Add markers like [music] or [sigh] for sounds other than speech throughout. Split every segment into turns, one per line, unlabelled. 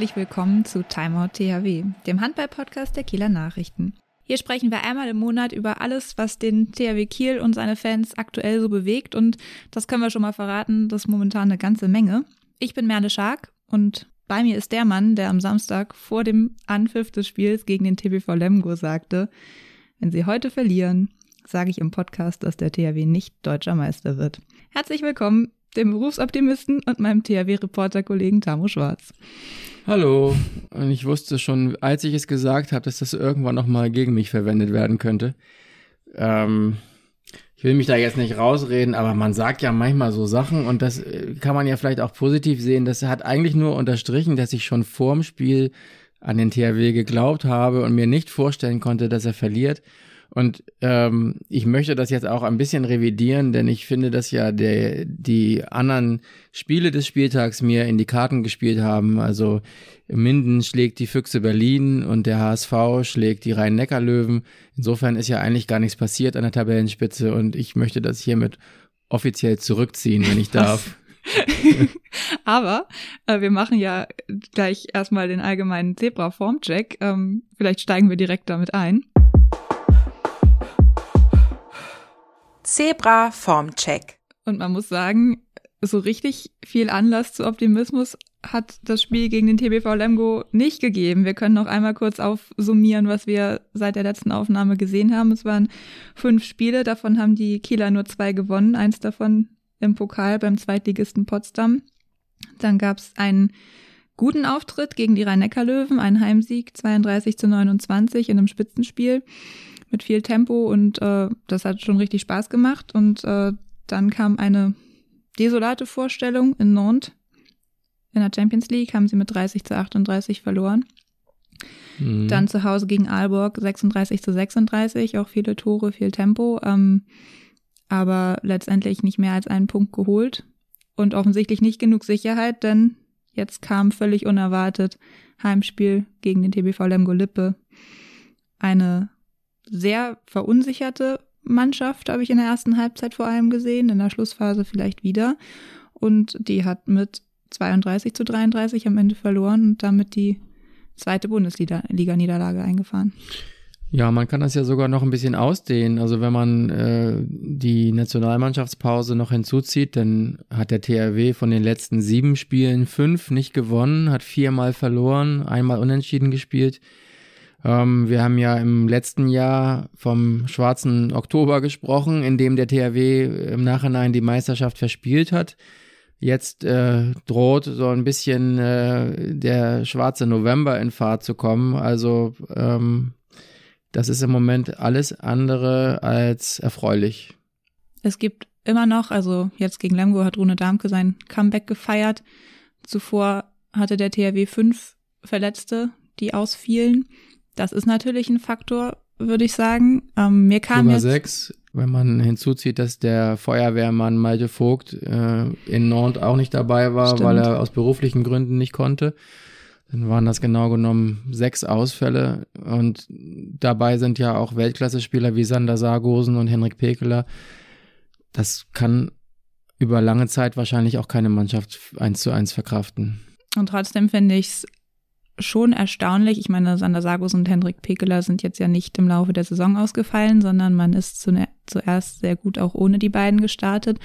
Herzlich willkommen zu Timeout THW, dem Handball-Podcast der Kieler Nachrichten. Hier sprechen wir einmal im Monat über alles, was den THW Kiel und seine Fans aktuell so bewegt und das können wir schon mal verraten, das ist momentan eine ganze Menge. Ich bin Merle Schark und bei mir ist der Mann, der am Samstag vor dem Anpfiff des Spiels gegen den TBV Lemgo sagte, wenn sie heute verlieren, sage ich im Podcast, dass der THW nicht deutscher Meister wird. Herzlich willkommen, dem Berufsoptimisten und meinem THW-Reporter-Kollegen Tamo Schwarz.
Hallo. Und ich wusste schon, als ich es gesagt habe, dass das irgendwann nochmal gegen mich verwendet werden könnte. Ähm, ich will mich da jetzt nicht rausreden, aber man sagt ja manchmal so Sachen und das äh, kann man ja vielleicht auch positiv sehen. Das hat eigentlich nur unterstrichen, dass ich schon vorm Spiel an den THW geglaubt habe und mir nicht vorstellen konnte, dass er verliert. Und ähm, ich möchte das jetzt auch ein bisschen revidieren, denn ich finde, dass ja der, die anderen Spiele des Spieltags mir in die Karten gespielt haben. Also Minden schlägt die Füchse Berlin und der HSV schlägt die Rhein-Neckar-Löwen. Insofern ist ja eigentlich gar nichts passiert an der Tabellenspitze und ich möchte das hiermit offiziell zurückziehen, wenn ich darf. [laughs]
Aber äh, wir machen ja gleich erstmal den allgemeinen Zebra-Formcheck. Ähm, vielleicht steigen wir direkt damit ein.
Zebra Formcheck.
Und man muss sagen, so richtig viel Anlass zu Optimismus hat das Spiel gegen den TBV Lemgo nicht gegeben. Wir können noch einmal kurz aufsummieren, was wir seit der letzten Aufnahme gesehen haben. Es waren fünf Spiele, davon haben die Kieler nur zwei gewonnen, eins davon im Pokal beim Zweitligisten Potsdam. Dann gab es einen guten Auftritt gegen die Rhein-Neckar-Löwen, einen Heimsieg 32 zu 29 in einem Spitzenspiel mit viel Tempo und äh, das hat schon richtig Spaß gemacht. Und äh, dann kam eine desolate Vorstellung in Nantes. In der Champions League haben sie mit 30 zu 38 verloren. Mhm. Dann zu Hause gegen Aalborg 36 zu 36, auch viele Tore, viel Tempo, ähm, aber letztendlich nicht mehr als einen Punkt geholt und offensichtlich nicht genug Sicherheit, denn jetzt kam völlig unerwartet Heimspiel gegen den TBV Lemgo Lippe. Eine sehr verunsicherte Mannschaft, habe ich in der ersten Halbzeit vor allem gesehen, in der Schlussphase vielleicht wieder. Und die hat mit 32 zu 33 am Ende verloren und damit die zweite Bundesliga-Niederlage eingefahren.
Ja, man kann das ja sogar noch ein bisschen ausdehnen. Also wenn man äh, die Nationalmannschaftspause noch hinzuzieht, dann hat der THW von den letzten sieben Spielen fünf nicht gewonnen, hat viermal verloren, einmal unentschieden gespielt. Ähm, wir haben ja im letzten Jahr vom schwarzen Oktober gesprochen, in dem der THW im Nachhinein die Meisterschaft verspielt hat. Jetzt äh, droht so ein bisschen äh, der schwarze November in Fahrt zu kommen. Also ähm, das ist im Moment alles andere als erfreulich.
Es gibt immer noch, also jetzt gegen Lemgo hat Rune Darmke sein Comeback gefeiert. Zuvor hatte der THW fünf Verletzte, die ausfielen. Das ist natürlich ein Faktor, würde ich sagen. Ähm, mir kam
Nummer
jetzt
sechs, wenn man hinzuzieht, dass der Feuerwehrmann Malte Vogt äh, in Nantes auch nicht dabei war,
Stimmt.
weil er aus beruflichen Gründen nicht konnte. Dann waren das genau genommen sechs Ausfälle und dabei sind ja auch Weltklasse-Spieler wie Sander Sargosen und Henrik Pekeler. Das kann über lange Zeit wahrscheinlich auch keine Mannschaft eins zu eins verkraften.
Und trotzdem finde ich es schon erstaunlich. Ich meine, Sander Sargus und Hendrik Pekeler sind jetzt ja nicht im Laufe der Saison ausgefallen, sondern man ist zuerst sehr gut auch ohne die beiden gestartet.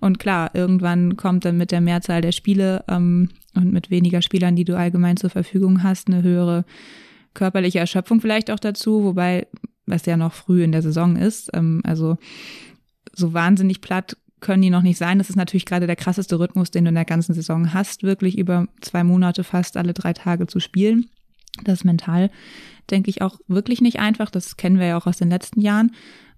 Und klar, irgendwann kommt dann mit der Mehrzahl der Spiele ähm, und mit weniger Spielern, die du allgemein zur Verfügung hast, eine höhere körperliche Erschöpfung vielleicht auch dazu, wobei was ja noch früh in der Saison ist. Ähm, also so wahnsinnig platt können die noch nicht sein. Das ist natürlich gerade der krasseste Rhythmus, den du in der ganzen Saison hast, wirklich über zwei Monate fast alle drei Tage zu spielen. Das ist mental, denke ich, auch wirklich nicht einfach. Das kennen wir ja auch aus den letzten Jahren.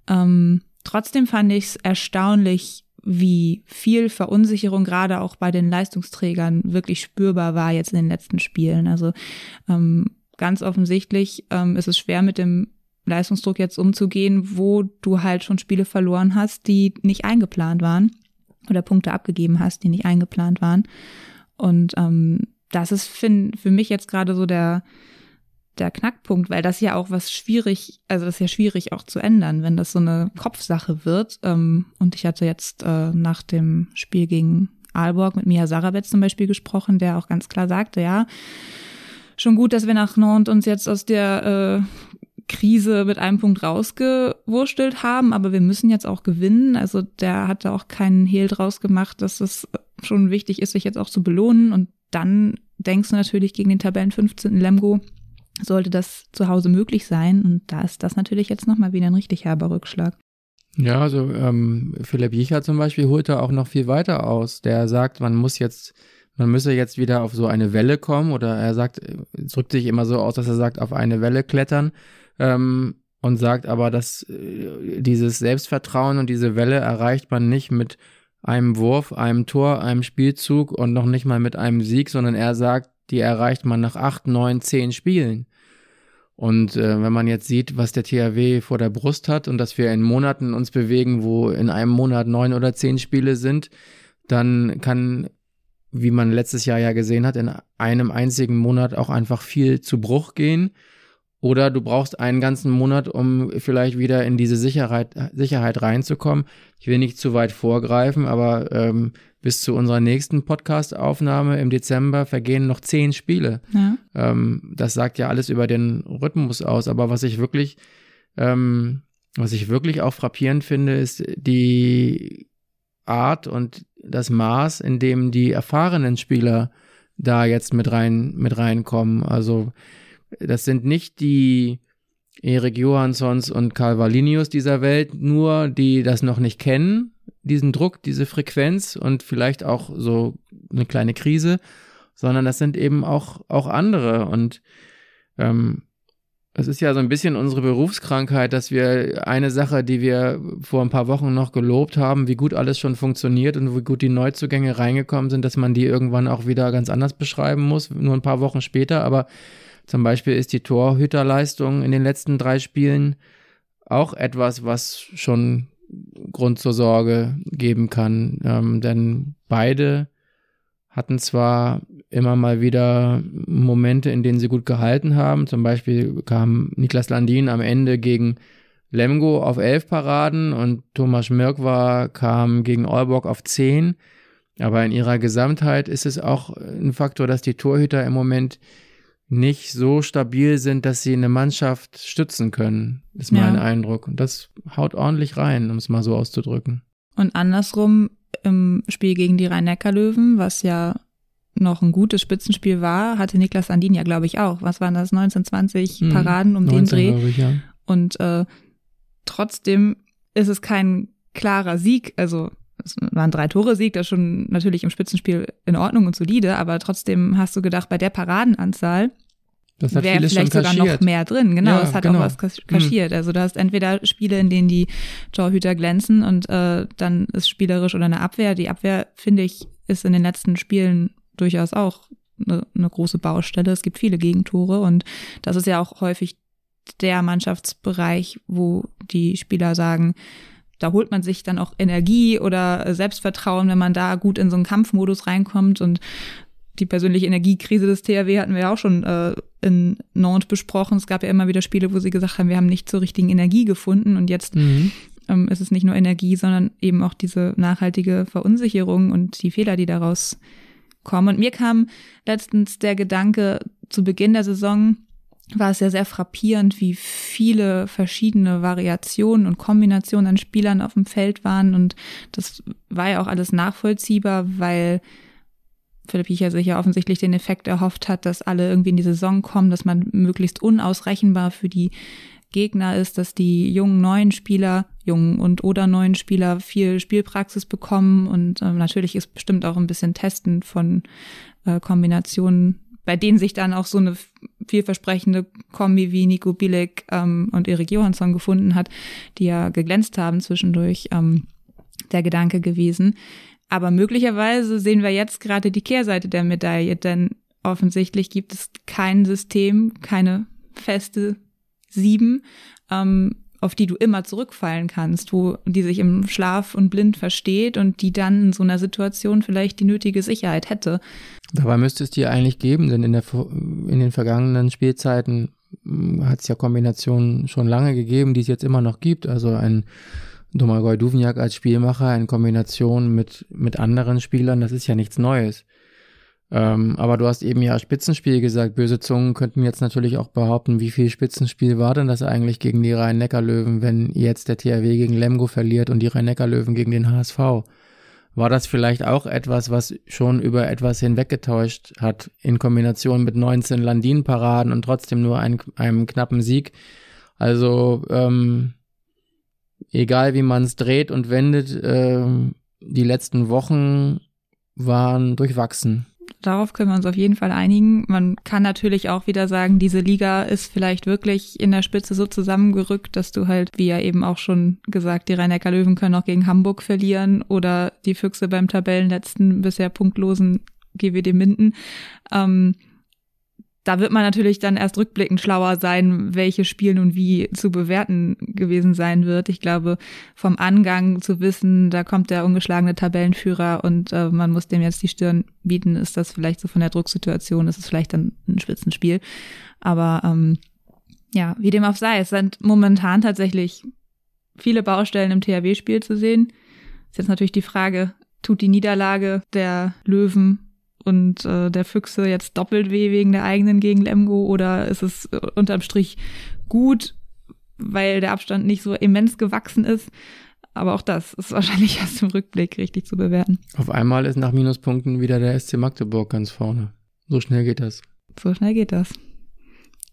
Ähm, trotzdem fand ich es erstaunlich, wie viel Verunsicherung gerade auch bei den Leistungsträgern wirklich spürbar war jetzt in den letzten Spielen. Also ähm, ganz offensichtlich ähm, ist es schwer mit dem Leistungsdruck jetzt umzugehen, wo du halt schon Spiele verloren hast, die nicht eingeplant waren oder Punkte abgegeben hast, die nicht eingeplant waren. Und ähm, das ist für, für mich jetzt gerade so der, der Knackpunkt, weil das ja auch was schwierig, also das ist ja schwierig auch zu ändern, wenn das so eine Kopfsache wird. Ähm, und ich hatte jetzt äh, nach dem Spiel gegen Aalborg mit Mia Sarabetz zum Beispiel gesprochen, der auch ganz klar sagte, ja, schon gut, dass wir nach Nantes uns jetzt aus der äh, Krise mit einem Punkt rausgewurstelt haben, aber wir müssen jetzt auch gewinnen. Also der hat da auch keinen Hehl draus gemacht, dass es schon wichtig ist, sich jetzt auch zu belohnen. Und dann denkst du natürlich gegen den Tabellen 15. Lemgo, sollte das zu Hause möglich sein. Und da ist das natürlich jetzt nochmal wieder ein richtig herber Rückschlag.
Ja, also ähm, Philipp Jicher zum Beispiel holt da auch noch viel weiter aus. Der sagt, man muss jetzt, man müsse jetzt wieder auf so eine Welle kommen oder er sagt, drückt sich immer so aus, dass er sagt, auf eine Welle klettern ähm, und sagt aber, dass äh, dieses Selbstvertrauen und diese Welle erreicht man nicht mit einem Wurf, einem Tor, einem Spielzug und noch nicht mal mit einem Sieg, sondern er sagt, die erreicht man nach acht, neun, zehn Spielen. Und äh, wenn man jetzt sieht, was der THW vor der Brust hat und dass wir in Monaten uns bewegen, wo in einem Monat neun oder zehn Spiele sind, dann kann, wie man letztes Jahr ja gesehen hat, in einem einzigen Monat auch einfach viel zu Bruch gehen. Oder du brauchst einen ganzen Monat, um vielleicht wieder in diese Sicherheit, Sicherheit reinzukommen. Ich will nicht zu weit vorgreifen, aber ähm, bis zu unserer nächsten Podcast-Aufnahme im Dezember vergehen noch zehn Spiele. Ja. Ähm, das sagt ja alles über den Rhythmus aus. Aber was ich wirklich, ähm, was ich wirklich auch frappierend finde, ist die Art und das Maß, in dem die erfahrenen Spieler da jetzt mit rein, mit reinkommen. Also, das sind nicht die Erik Johanssons und Karl Valinius dieser Welt, nur die das noch nicht kennen, diesen Druck, diese Frequenz und vielleicht auch so eine kleine Krise, sondern das sind eben auch, auch andere. Und ähm, es ist ja so ein bisschen unsere Berufskrankheit, dass wir eine Sache, die wir vor ein paar Wochen noch gelobt haben, wie gut alles schon funktioniert und wie gut die Neuzugänge reingekommen sind, dass man die irgendwann auch wieder ganz anders beschreiben muss, nur ein paar Wochen später. Aber zum Beispiel ist die Torhüterleistung in den letzten drei Spielen auch etwas, was schon Grund zur Sorge geben kann. Ähm, denn beide hatten zwar immer mal wieder Momente, in denen sie gut gehalten haben. Zum Beispiel kam Niklas Landin am Ende gegen Lemgo auf elf Paraden und Thomas Mirkwa kam gegen Aalborg auf zehn. Aber in ihrer Gesamtheit ist es auch ein Faktor, dass die Torhüter im Moment nicht so stabil sind, dass sie eine Mannschaft stützen können, ist ja. mein Eindruck. Und das haut ordentlich rein, um es mal so auszudrücken.
Und andersrum im Spiel gegen die Rhein-Neckar-Löwen, was ja noch ein gutes Spitzenspiel war, hatte Niklas Andin ja, glaube ich, auch. Was waren das? 19, 20 hm, Paraden um 19, den Dreh. Ich, ja. Und äh, trotzdem ist es kein klarer Sieg. Also es waren drei Tore Sieg, das schon natürlich im Spitzenspiel in Ordnung und solide, aber trotzdem hast du gedacht, bei der Paradenanzahl wäre vielleicht sogar noch mehr drin. Genau, ja, es hat genau. auch was hm. kaschiert. Mhm. Also du hast entweder Spiele, in denen die Torhüter glänzen und äh, dann ist spielerisch oder eine Abwehr. Die Abwehr, finde ich, ist in den letzten Spielen durchaus auch eine, eine große Baustelle. Es gibt viele Gegentore und das ist ja auch häufig der Mannschaftsbereich, wo die Spieler sagen, da holt man sich dann auch Energie oder Selbstvertrauen, wenn man da gut in so einen Kampfmodus reinkommt. Und die persönliche Energiekrise des THW hatten wir ja auch schon äh, in Nantes besprochen. Es gab ja immer wieder Spiele, wo sie gesagt haben, wir haben nicht zur richtigen Energie gefunden. Und jetzt mhm. ähm, ist es nicht nur Energie, sondern eben auch diese nachhaltige Verunsicherung und die Fehler, die daraus kommen. Und mir kam letztens der Gedanke zu Beginn der Saison, war es ja sehr frappierend, wie viele verschiedene Variationen und Kombinationen an Spielern auf dem Feld waren. Und das war ja auch alles nachvollziehbar, weil Philipp Hiecher sich ja offensichtlich den Effekt erhofft hat, dass alle irgendwie in die Saison kommen, dass man möglichst unausrechenbar für die Gegner ist, dass die jungen neuen Spieler, jungen und oder neuen Spieler viel Spielpraxis bekommen und äh, natürlich ist bestimmt auch ein bisschen Testen von äh, Kombinationen bei denen sich dann auch so eine vielversprechende Kombi wie Nico Bilek ähm, und Erik Johansson gefunden hat, die ja geglänzt haben zwischendurch, ähm, der Gedanke gewesen. Aber möglicherweise sehen wir jetzt gerade die Kehrseite der Medaille, denn offensichtlich gibt es kein System, keine feste Sieben, ähm, auf die du immer zurückfallen kannst, wo die sich im Schlaf und blind versteht und die dann in so einer Situation vielleicht die nötige Sicherheit hätte.
Dabei müsste es dir eigentlich geben, denn in, der, in den vergangenen Spielzeiten hm, hat es ja Kombinationen schon lange gegeben, die es jetzt immer noch gibt. Also ein Domagoj Duvniak als Spielmacher in Kombination mit, mit anderen Spielern, das ist ja nichts Neues. Ähm, aber du hast eben ja Spitzenspiel gesagt. Böse Zungen könnten jetzt natürlich auch behaupten, wie viel Spitzenspiel war denn das eigentlich gegen die Rhein-Neckar-Löwen, wenn jetzt der THW gegen Lemgo verliert und die Rhein-Neckar-Löwen gegen den HSV? War das vielleicht auch etwas, was schon über etwas hinweggetäuscht hat, in Kombination mit 19 Landin-Paraden und trotzdem nur ein, einem knappen Sieg? Also, ähm, egal wie man es dreht und wendet, äh, die letzten Wochen waren durchwachsen.
Darauf können wir uns auf jeden Fall einigen. Man kann natürlich auch wieder sagen, diese Liga ist vielleicht wirklich in der Spitze so zusammengerückt, dass du halt, wie ja eben auch schon gesagt, die rhein löwen können auch gegen Hamburg verlieren oder die Füchse beim Tabellenletzten bisher punktlosen GWD Minden. Ähm, da wird man natürlich dann erst rückblickend schlauer sein, welche Spiel nun wie zu bewerten gewesen sein wird. Ich glaube, vom Angang zu wissen, da kommt der ungeschlagene Tabellenführer und äh, man muss dem jetzt die Stirn bieten, ist das vielleicht so von der Drucksituation, ist es vielleicht dann ein Spitzenspiel. Aber ähm, ja, wie dem auch sei, es sind momentan tatsächlich viele Baustellen im THW-Spiel zu sehen. Ist jetzt natürlich die Frage, tut die Niederlage der Löwen und äh, der Füchse jetzt doppelt weh wegen der eigenen gegen Lemgo oder ist es äh, unterm Strich gut, weil der Abstand nicht so immens gewachsen ist? Aber auch das ist [laughs] wahrscheinlich erst im Rückblick richtig zu bewerten.
Auf einmal ist nach Minuspunkten wieder der SC Magdeburg ganz vorne. So schnell geht das.
So schnell geht das.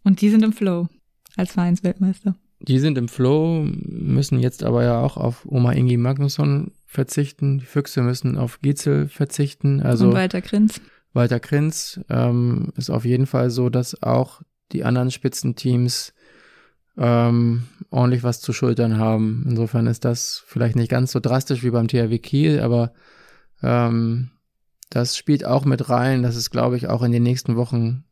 Und die sind im Flow als Vereinsweltmeister.
Die sind im Flow, müssen jetzt aber ja auch auf Oma Ingi Magnusson verzichten. Die Füchse müssen auf Gietzel verzichten. Also
Und Walter Krinz.
Walter Krinz ähm, ist auf jeden Fall so, dass auch die anderen Spitzenteams ähm, ordentlich was zu schultern haben. Insofern ist das vielleicht nicht ganz so drastisch wie beim THW Kiel, aber ähm, das spielt auch mit rein, dass es, glaube ich, auch in den nächsten Wochen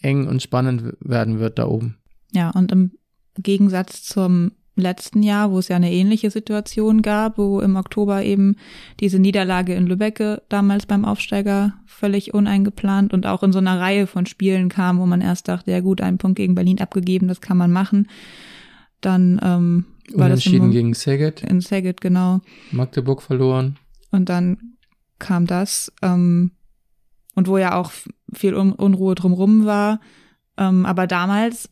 eng und spannend werden wird da oben.
Ja, und im Gegensatz zum letzten Jahr, wo es ja eine ähnliche Situation gab, wo im Oktober eben diese Niederlage in Lübbecke damals beim Aufsteiger völlig uneingeplant und auch in so einer Reihe von Spielen kam, wo man erst dachte, ja gut, einen Punkt gegen Berlin abgegeben, das kann man machen. Dann ähm,
war das im, gegen Saget.
In Saget, genau.
Magdeburg verloren.
Und dann kam das. Ähm, und wo ja auch viel Unruhe drumrum war. Ähm, aber damals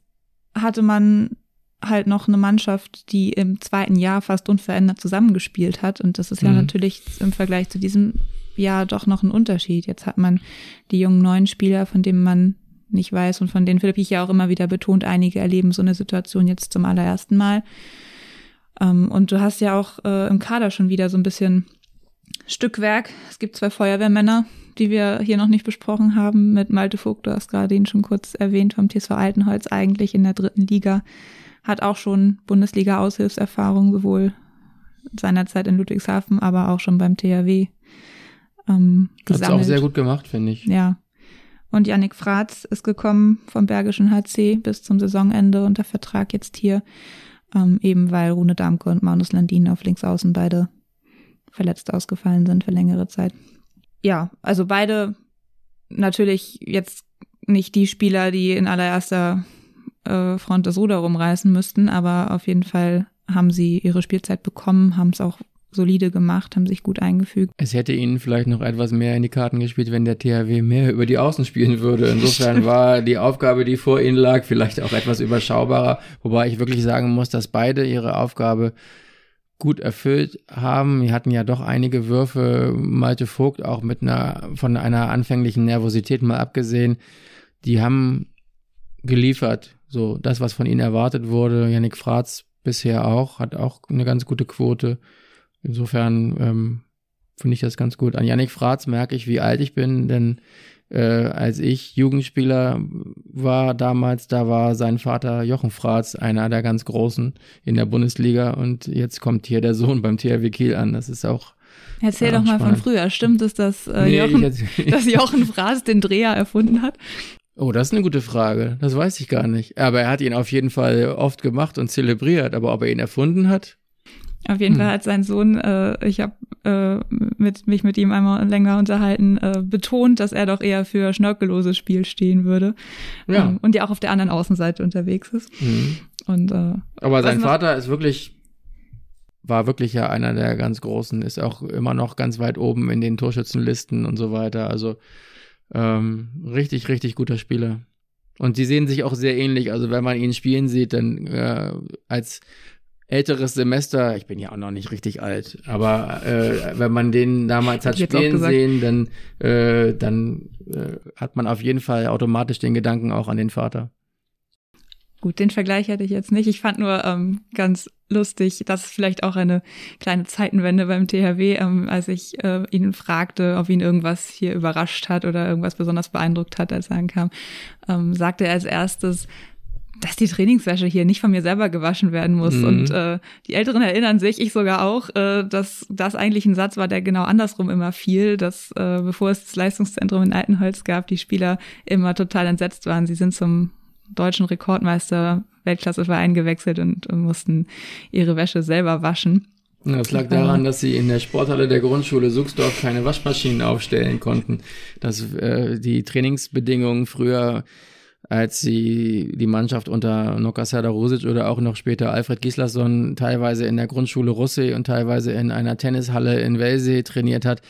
hatte man halt noch eine Mannschaft, die im zweiten Jahr fast unverändert zusammengespielt hat. Und das ist ja mhm. natürlich im Vergleich zu diesem Jahr doch noch ein Unterschied. Jetzt hat man die jungen neuen Spieler, von denen man nicht weiß und von denen Philipp ich ja auch immer wieder betont, einige erleben so eine Situation jetzt zum allerersten Mal. Ähm, und du hast ja auch äh, im Kader schon wieder so ein bisschen Stückwerk. Es gibt zwei Feuerwehrmänner, die wir hier noch nicht besprochen haben, mit Malte Vogt, du hast gerade ihn schon kurz erwähnt, vom TSV Altenholz eigentlich in der dritten Liga hat auch schon Bundesliga-Aushilfserfahrung, sowohl seinerzeit in Ludwigshafen, aber auch schon beim THW ähm, gesammelt.
Hat's auch sehr gut gemacht, finde ich.
Ja. Und Yannick Fratz ist gekommen vom Bergischen HC bis zum Saisonende unter Vertrag jetzt hier, ähm, eben weil Rune Damke und Magnus Landin auf Linksaußen beide verletzt ausgefallen sind für längere Zeit. Ja, also beide natürlich jetzt nicht die Spieler, die in allererster äh, Front das Ruder rumreißen müssten, aber auf jeden Fall haben sie ihre Spielzeit bekommen, haben es auch solide gemacht, haben sich gut eingefügt.
Es hätte ihnen vielleicht noch etwas mehr in die Karten gespielt, wenn der THW mehr über die Außen spielen würde. Insofern [laughs] war die Aufgabe, die vor ihnen lag, vielleicht auch etwas überschaubarer, wobei ich wirklich sagen muss, dass beide ihre Aufgabe gut erfüllt haben. Wir hatten ja doch einige Würfe, Malte Vogt auch mit einer, von einer anfänglichen Nervosität mal abgesehen. Die haben geliefert. So, das, was von ihnen erwartet wurde. Yannick Fratz bisher auch, hat auch eine ganz gute Quote. Insofern ähm, finde ich das ganz gut. An Yannick Fratz merke ich, wie alt ich bin, denn äh, als ich Jugendspieler war damals, da war sein Vater Jochen Fratz einer der ganz Großen in der Bundesliga und jetzt kommt hier der Sohn beim THW Kiel an. Das ist auch
Erzähl doch mal spannend. von früher. Stimmt es, dass, äh, nee, Jochen, [laughs] dass Jochen Fratz den Dreher erfunden hat?
Oh, das ist eine gute Frage. Das weiß ich gar nicht. Aber er hat ihn auf jeden Fall oft gemacht und zelebriert. Aber ob er ihn erfunden hat?
Auf jeden hm. Fall hat sein Sohn, äh, ich habe äh, mit, mich mit ihm einmal länger unterhalten, äh, betont, dass er doch eher für schnörkelloses Spiel stehen würde. Ja. Ähm, und ja auch auf der anderen Außenseite unterwegs ist. Mhm. Und, äh,
Aber sein Vater ist wirklich, war wirklich ja einer der ganz Großen, ist auch immer noch ganz weit oben in den Torschützenlisten und so weiter. Also Ähm, richtig, richtig guter Spieler. Und sie sehen sich auch sehr ähnlich. Also wenn man ihn spielen sieht, dann äh, als älteres Semester, ich bin ja auch noch nicht richtig alt, aber äh, wenn man den damals [laughs] hat spielen sehen, dann, äh, dann äh, hat man auf jeden Fall automatisch den Gedanken auch an den Vater.
Gut, den Vergleich hätte ich jetzt nicht. Ich fand nur ähm, ganz lustig, das ist vielleicht auch eine kleine Zeitenwende beim THW, ähm, als ich äh, ihn fragte, ob ihn irgendwas hier überrascht hat oder irgendwas besonders beeindruckt hat, als er ankam, ähm, sagte er als erstes, dass die Trainingswäsche hier nicht von mir selber gewaschen werden muss. Mhm. Und äh, die Älteren erinnern sich, ich sogar auch, äh, dass das eigentlich ein Satz war, der genau andersrum immer fiel, dass äh, bevor es das Leistungszentrum in Altenholz gab, die Spieler immer total entsetzt waren. Sie sind zum deutschen Rekordmeister Weltklasseverein gewechselt und, mussten ihre Wäsche selber waschen.
Das lag daran, dass sie in der Sporthalle der Grundschule Suchsdorf keine Waschmaschinen aufstellen konnten. Dass äh, die Trainingsbedingungen früher als sie die Mannschaft unter Noka Rosic oder auch noch später Alfred Gislason teilweise in der Grundschule Russe und teilweise in einer Tennishalle in Wellsee trainiert hat.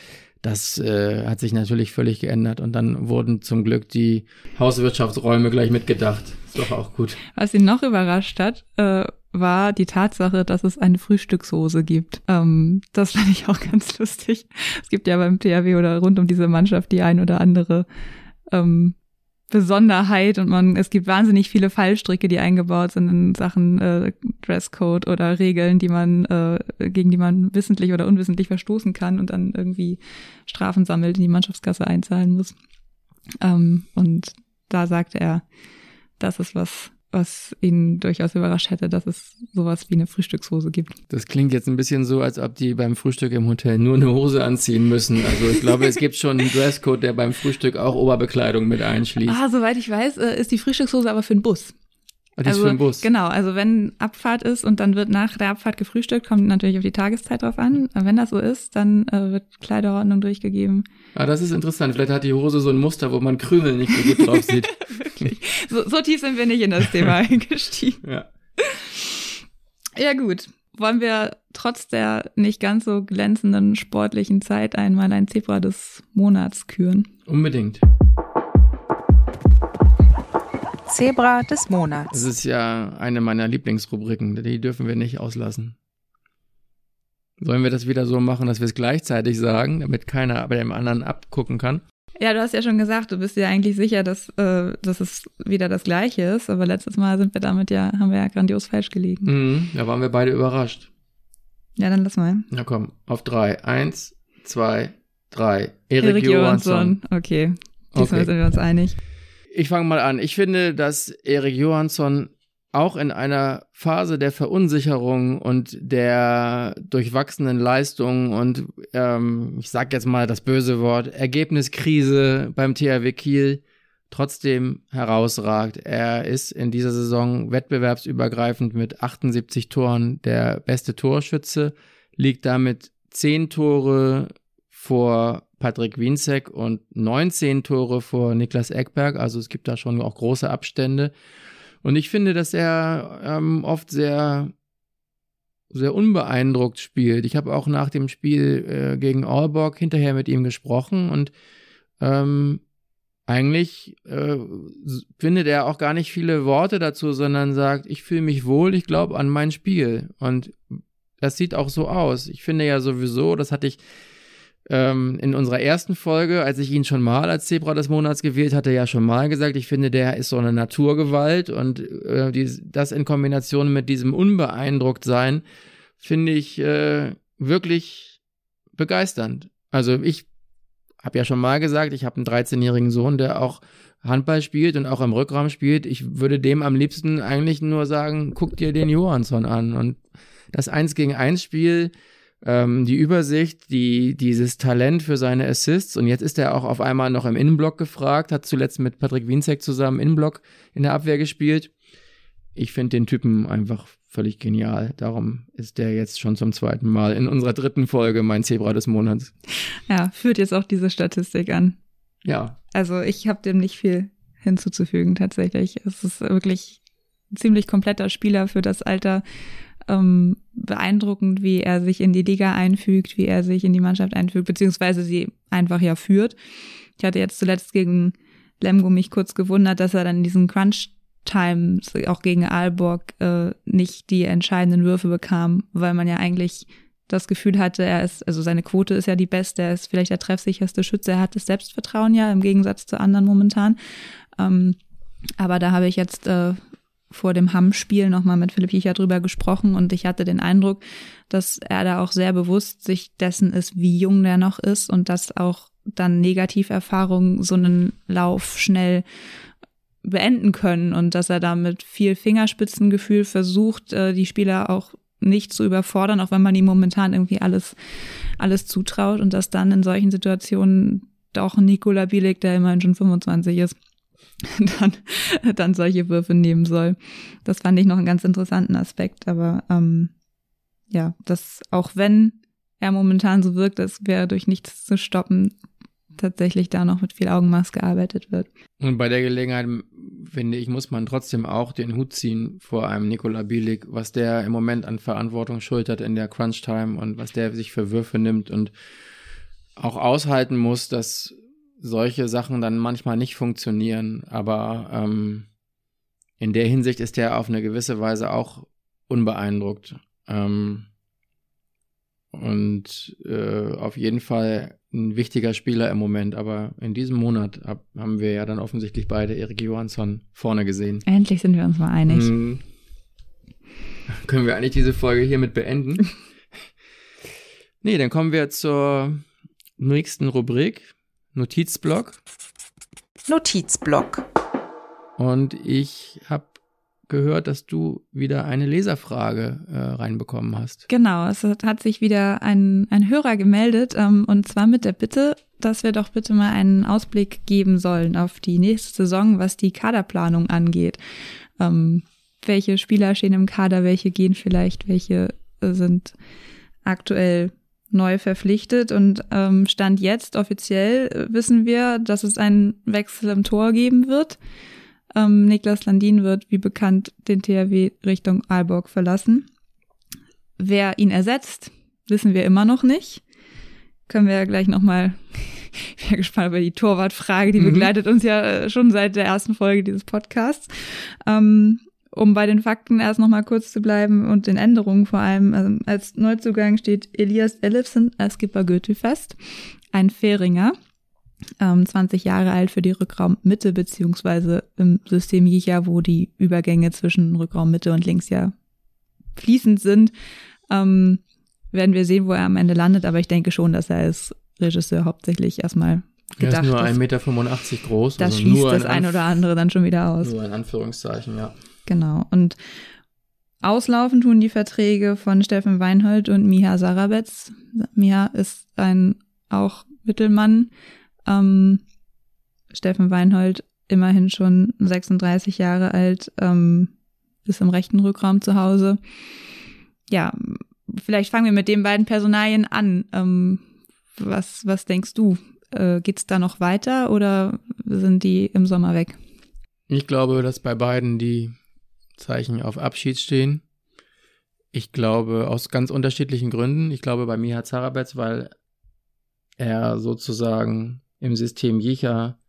Das äh, hat sich natürlich völlig geändert und dann wurden zum Glück die Hauswirtschaftsräume gleich mitgedacht. Ist doch auch gut.
Was ihn noch überrascht hat, äh, war die Tatsache, dass es eine Frühstückshose gibt. Ähm, das fand ich auch [laughs] ganz lustig. Es gibt ja beim THW oder rund um diese Mannschaft die ein oder andere ähm, Besonderheit und man, es gibt wahnsinnig viele Fallstricke, die eingebaut sind in Sachen äh, Dresscode oder Regeln, die man, äh, gegen die man wissentlich oder unwissentlich verstoßen kann und dann irgendwie Strafen sammelt, in die Mannschaftskasse einzahlen muss. Ähm, und da sagte er, das ist was, was ihn durchaus überrascht hätte, dass es sowas wie eine Frühstückshose gibt.
Das klingt jetzt ein bisschen so, als ob die beim Frühstück im Hotel nur eine Hose anziehen müssen. Also ich glaube, es gibt schon einen Dresscode, der beim Frühstück auch Oberbekleidung mit einschließt.
Ah, soweit ich weiß, äh, ist die Frühstückshose aber für den Bus.
Die also, ist für den Bus.
Genau, also wenn Abfahrt ist und dann wird nach der Abfahrt gefrühstückt, kommt natürlich auf die Tageszeit drauf an. Wenn das so ist, dann äh, wird Kleiderordnung durchgegeben.
Ah, das ist interessant. Vielleicht hat die Hose so ein Muster, wo man Krümel nicht so gut drauf sieht. [laughs]
Wirklich. So, so tief sind wir nicht in das Thema [laughs] eingestiegen.
Ja.
Ja, gut. Wollen wir trotz der nicht ganz so glänzenden sportlichen Zeit einmal ein Zebra des Monats küren?
Unbedingt.
Zebra des Monats.
Das ist ja eine meiner Lieblingsrubriken, die dürfen wir nicht auslassen. Sollen wir das wieder so machen, dass wir es gleichzeitig sagen, damit keiner bei dem anderen abgucken kann?
Ja, du hast ja schon gesagt, du bist ja eigentlich sicher, dass, äh, dass es wieder das Gleiche ist, aber letztes Mal sind wir damit ja, haben wir ja grandios falsch gelegen.
Mhm, da waren wir beide überrascht.
Ja, dann lass mal.
Na komm, auf drei. Eins, zwei, drei. Erik, Erik Johansson. Johansson.
Okay, diesmal okay. sind wir uns einig.
Ich fange mal an. Ich finde, dass Erik Johansson auch in einer Phase der Verunsicherung und der durchwachsenen Leistungen und ähm, ich sage jetzt mal das böse Wort Ergebniskrise beim THW Kiel trotzdem herausragt. Er ist in dieser Saison wettbewerbsübergreifend mit 78 Toren der beste Torschütze, liegt damit 10 Tore vor Patrick Wienzek und 19 Tore vor Niklas Eckberg. Also es gibt da schon auch große Abstände. Und ich finde, dass er ähm, oft sehr, sehr unbeeindruckt spielt. Ich habe auch nach dem Spiel äh, gegen Aalborg hinterher mit ihm gesprochen und ähm, eigentlich äh, findet er auch gar nicht viele Worte dazu, sondern sagt, ich fühle mich wohl, ich glaube an mein Spiel. Und das sieht auch so aus. Ich finde ja sowieso, das hatte ich ähm, in unserer ersten Folge, als ich ihn schon mal als Zebra des Monats gewählt hatte, ja schon mal gesagt, ich finde, der ist so eine Naturgewalt und äh, die, das in Kombination mit diesem Unbeeindrucktsein finde ich äh, wirklich begeisternd. Also ich habe ja schon mal gesagt, ich habe einen 13-jährigen Sohn, der auch Handball spielt und auch im Rückraum spielt. Ich würde dem am liebsten eigentlich nur sagen, guck dir den Johansson an. Und das Eins gegen eins Spiel ähm, die Übersicht, die, dieses Talent für seine Assists und jetzt ist er auch auf einmal noch im Innenblock gefragt, hat zuletzt mit Patrick Wienzek zusammen Innenblock in der Abwehr gespielt. Ich finde den Typen einfach völlig genial. Darum ist der jetzt schon zum zweiten Mal in unserer dritten Folge mein Zebra des Monats.
Ja, führt jetzt auch diese Statistik an.
Ja.
Also ich habe dem nicht viel hinzuzufügen tatsächlich. Es ist wirklich ein ziemlich kompletter Spieler für das Alter ähm, beeindruckend, wie er sich in die Liga einfügt, wie er sich in die Mannschaft einfügt, beziehungsweise sie einfach ja führt. Ich hatte jetzt zuletzt gegen Lemgo mich kurz gewundert, dass er dann in diesen Crunch Times auch gegen Aalborg äh, nicht die entscheidenden Würfe bekam, weil man ja eigentlich das Gefühl hatte, er ist, also seine Quote ist ja die beste, er ist vielleicht der treffsicherste Schütze, er hat das Selbstvertrauen ja im Gegensatz zu anderen momentan. Ähm, aber da habe ich jetzt äh, vor dem Hamm-Spiel nochmal mit Philipp Jicher drüber gesprochen und ich hatte den Eindruck, dass er da auch sehr bewusst sich dessen ist, wie jung der noch ist und dass auch dann Negativerfahrungen so einen Lauf schnell beenden können und dass er da mit viel Fingerspitzengefühl versucht, äh, die Spieler auch nicht zu überfordern, auch wenn man ihm momentan irgendwie alles, alles zutraut und dass dann in solchen Situationen doch Nikola Bielik, der immerhin schon 25 ist, [laughs] dann, dann solche Würfe nehmen soll. Das fand ich noch einen ganz interessanten Aspekt, aber ähm, ja, dass auch wenn er momentan so wirkt, als wäre durch nichts zu stoppen, tatsächlich da noch mit viel Augenmaß gearbeitet wird.
Und bei der Gelegenheit, finde ich, muss man trotzdem auch den Hut ziehen vor einem Nikola Bielik, was der im Moment an Verantwortung schultert in der Crunch-Time und was der sich für Würfe nimmt und auch aushalten muss, dass solche Sachen dann manchmal nicht funktionieren. Aber ähm, in der Hinsicht ist der auf eine gewisse Weise auch unbeeindruckt. Ähm, und äh, auf jeden Fall ein wichtiger Spieler im Moment. Aber in diesem Monat hab, haben wir ja dann offensichtlich beide Erik Johansson vorne gesehen.
Endlich sind wir uns mal einig. Hm.
Können wir eigentlich diese Folge hiermit beenden? [laughs] nee, dann kommen wir zur nächsten Rubrik. Notizblock.
Notizblock.
Und ich habe gehört, dass du wieder eine Leserfrage äh, reinbekommen hast.
Genau, es hat sich wieder ein, ein Hörer gemeldet ähm, und zwar mit der Bitte, dass wir doch bitte mal einen Ausblick geben sollen auf die nächste Saison, was die Kaderplanung angeht. Ähm, welche Spieler stehen im Kader, welche gehen vielleicht, welche äh, sind aktuell neu verpflichtet und ähm, Stand jetzt offiziell äh, wissen wir, dass es einen Wechsel im Tor geben wird. Ähm, Niklas Landin wird, wie bekannt, den THW Richtung Aalborg verlassen. Wer ihn ersetzt, wissen wir immer noch nicht. Können wir ja gleich nochmal, [laughs] ich bin gespannt über die Torwartfrage, die mhm. begleitet uns ja äh, schon seit der ersten Folge dieses Podcasts. Ähm, um bei den Fakten erst nochmal kurz zu bleiben und den Änderungen vor allem. Also als Neuzugang steht Elias Ellefsen als Skipper Goethe fest, ein Fähringer ähm, 20 Jahre alt für die Rückraummitte, beziehungsweise im System Jicha, wo die Übergänge zwischen Rückraummitte und links ja fließend sind. Ähm, werden wir sehen, wo er am Ende landet, aber ich denke schon, dass er als Regisseur hauptsächlich erstmal gedacht
Er ist nur 1,85 Meter groß.
Das also schließt das ein oder andere dann schon wieder aus.
Nur in Anführungszeichen, ja.
Genau. Und auslaufen tun die Verträge von Steffen Weinhold und Miha Sarabetz. Miha ist ein auch Mittelmann, ähm, Steffen Weinhold immerhin schon 36 Jahre alt, ähm, ist im rechten Rückraum zu Hause. Ja, vielleicht fangen wir mit den beiden Personalien an. Ähm, was, was denkst du? Äh, geht's da noch weiter oder sind die im Sommer weg?
Ich glaube, dass bei beiden die Zeichen auf Abschied stehen. Ich glaube aus ganz unterschiedlichen Gründen. Ich glaube bei Miha Zarabetz, weil er sozusagen im System Jicha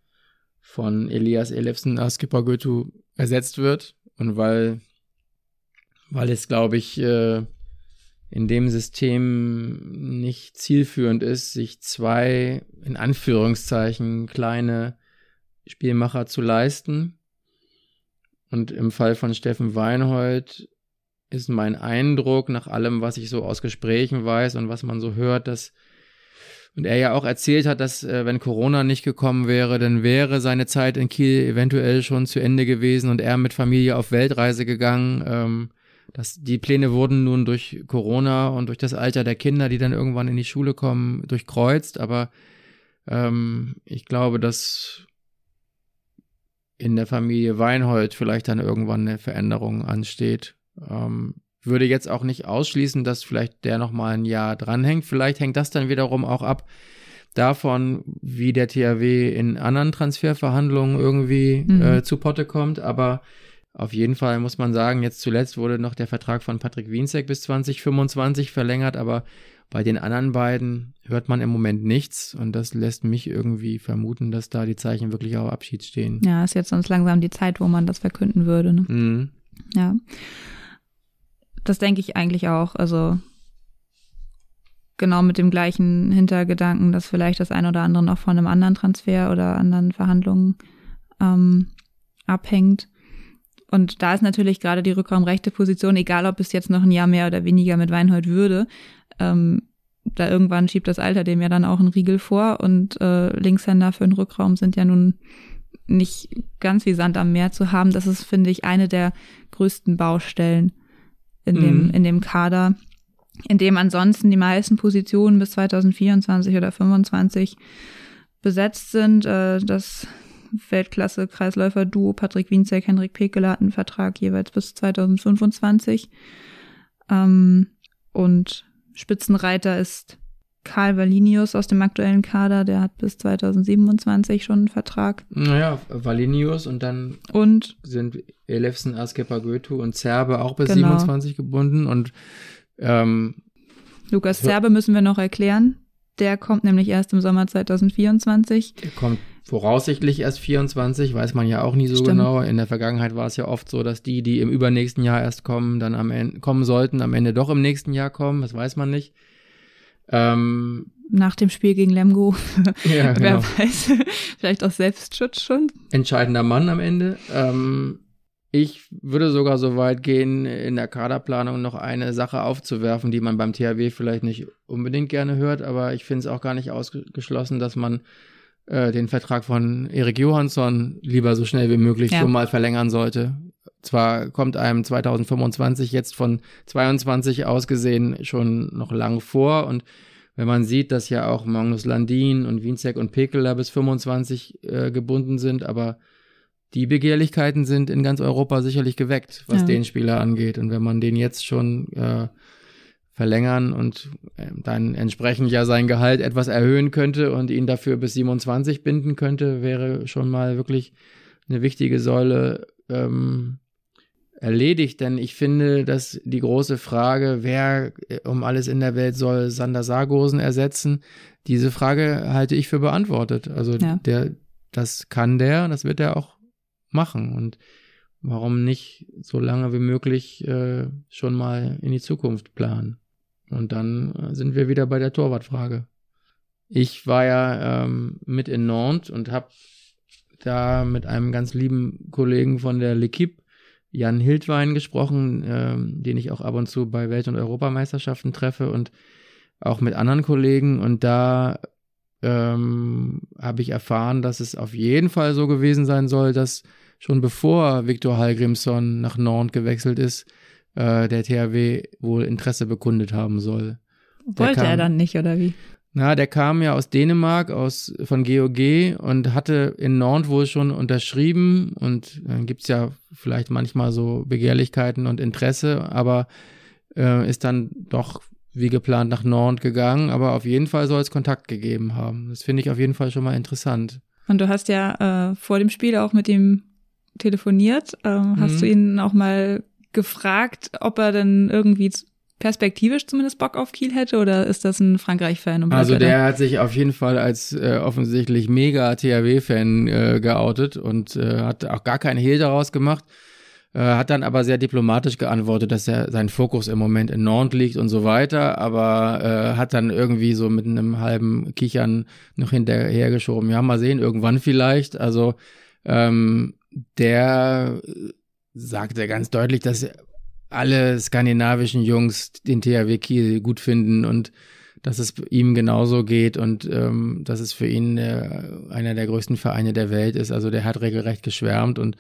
von Elias Elefsen Askipper Goethe ersetzt wird und weil, weil es, glaube ich, äh, in dem System nicht zielführend ist, sich zwei, in Anführungszeichen, kleine Spielmacher zu leisten. Und im Fall von Steffen Weinhold ist mein Eindruck, nach allem, was ich so aus Gesprächen weiß und was man so hört, dass und er ja auch erzählt hat, dass äh, wenn Corona nicht gekommen wäre, dann wäre seine Zeit in Kiel eventuell schon zu Ende gewesen und er mit Familie auf Weltreise gegangen. Ähm, dass die Pläne wurden nun durch Corona und durch das Alter der Kinder, die dann irgendwann in die Schule kommen, durchkreuzt. Aber ähm, ich glaube, dass in der Familie Weinhold vielleicht dann irgendwann eine Veränderung ansteht. Ähm, würde jetzt auch nicht ausschließen, dass vielleicht der noch mal ein Jahr dranhängt. Vielleicht hängt das dann wiederum auch ab davon, wie der THW in anderen Transferverhandlungen irgendwie mhm. äh, zu Potte kommt. Aber Auf jeden Fall muss man sagen, jetzt zuletzt wurde noch der Vertrag von Patrick Wienzek bis 2025 verlängert, aber bei den anderen beiden hört man im Moment nichts und das lässt mich irgendwie vermuten, dass da die Zeichen wirklich auf Abschied stehen.
Ja, ist jetzt sonst langsam die Zeit, wo man das verkünden würde. Ne?
Mhm.
Ja. Das denke ich eigentlich auch. Also genau mit dem gleichen Hintergedanken, dass vielleicht das eine oder andere noch von einem anderen Transfer oder anderen Verhandlungen ähm, abhängt. Und da ist natürlich gerade die rückraumrechte Position, egal ob es jetzt noch ein Jahr mehr oder weniger mit Weinhold würde, ähm, da irgendwann schiebt das Alter dem ja dann auch einen Riegel vor und äh, Linkshänder für den Rückraum sind ja nun nicht ganz wie Sand am Meer zu haben. Das ist, finde ich, eine der größten Baustellen in dem,
Mhm.
in dem Kader, in dem ansonsten die meisten Positionen bis 2024 oder 2025 besetzt sind. Äh, das Weltklasse-Kreisläufer-Duo Patrick Wienzek, Henrik Pekele hatten einen Vertrag jeweils bis 2025. Ähm, und Spitzenreiter ist Karl Valinius aus dem aktuellen Kader, der hat bis 2027 schon einen Vertrag.
Naja, Valinius und dann
Und
sind Elefsen, Askepa Götu und Zerbe auch bis
Genau.
27 gebunden und ähm,
Lukas. Zerbe müssen wir noch erklären. Der kommt nämlich erst im Sommer 2024.
er kommt voraussichtlich erst 24, weiß man ja auch nie so
Stimmt.
genau. In der Vergangenheit war es ja oft so, dass die, die im übernächsten Jahr erst kommen, dann am Ende kommen sollten, am Ende doch im nächsten Jahr kommen, das weiß man nicht. Ähm,
Nach dem Spiel gegen Lemgo, [laughs]
ja, [laughs]
wer
genau.
weiß, [laughs] vielleicht aus Selbstschutz schon.
entscheidender Mann am Ende. Ähm, ich würde sogar so weit gehen, in der Kaderplanung noch eine Sache aufzuwerfen, die man beim THW vielleicht nicht unbedingt gerne hört, aber ich finde es auch gar nicht ausgeschlossen, dass man äh, den Vertrag von Erik Johansson lieber so schnell wie möglich
Ja.
schon mal verlängern sollte. Zwar kommt einem 2025 jetzt von 22 aus gesehen schon noch lang vor und wenn man sieht, dass ja auch Magnus Landin und Wienzek und Pekeler bis 25 äh, gebunden sind, aber die Begehrlichkeiten sind in ganz Europa sicherlich geweckt, was
Ja.
den Spieler angeht. Und wenn man den jetzt schon äh, verlängern und äh, dann entsprechend ja sein Gehalt etwas erhöhen könnte und ihn dafür bis 27 binden könnte, wäre schon mal wirklich eine wichtige Säule ähm, erledigt. Denn ich finde, dass die große Frage, wer äh, um alles in der Welt soll Sander Sargosen ersetzen, diese Frage halte ich für beantwortet. Also
Ja.
der, das kann der, das wird er auch machen. Und warum nicht so lange wie möglich äh, schon mal in die Zukunft planen? Und dann äh, sind wir wieder bei der Torwartfrage. Ich war ja ähm, mit in Nantes und habe da mit einem ganz lieben Kollegen von der L'Equipe, Jan Hildwein, gesprochen, ähm, den ich auch ab und zu bei Welt- und Europameisterschaften treffe und auch mit anderen Kollegen. Und da ähm, habe ich erfahren, dass es auf jeden Fall so gewesen sein soll, dass schon bevor Viktor Hallgrimsson nach Nantes gewechselt ist, äh, der THW wohl Interesse bekundet haben soll.
Wollte er
kam-
dann nicht, oder wie?
Na, der kam ja aus Dänemark, aus von GOG und hatte in Nantes wohl schon unterschrieben und dann gibt's ja vielleicht manchmal so Begehrlichkeiten und Interesse, aber äh, ist dann doch wie geplant nach Nantes gegangen, aber auf jeden Fall soll es Kontakt gegeben haben. Das finde ich auf jeden Fall schon mal interessant.
Und du hast ja äh, vor dem Spiel auch mit ihm telefoniert. Ähm, Hast
Mhm.
du ihn auch mal gefragt, ob er denn irgendwie perspektivisch zumindest Bock auf Kiel hätte oder ist das ein Frankreich-Fan?
Also
er
der hat sich auf jeden Fall als äh, offensichtlich mega THW-Fan äh, geoutet und äh, hat auch gar keinen Hehl daraus gemacht. Äh, hat dann aber sehr diplomatisch geantwortet, dass er sein Fokus im Moment in Nantes liegt und so weiter, aber äh, hat dann irgendwie so mit einem halben Kichern noch hinterhergeschoben. Ja, mal sehen, irgendwann vielleicht. Also ähm, der äh, sagte ganz deutlich, dass alle skandinavischen Jungs den THW Kiel gut finden und dass es ihm genauso geht und ähm, dass es für ihn äh, einer der größten Vereine der Welt ist. Also der hat regelrecht geschwärmt und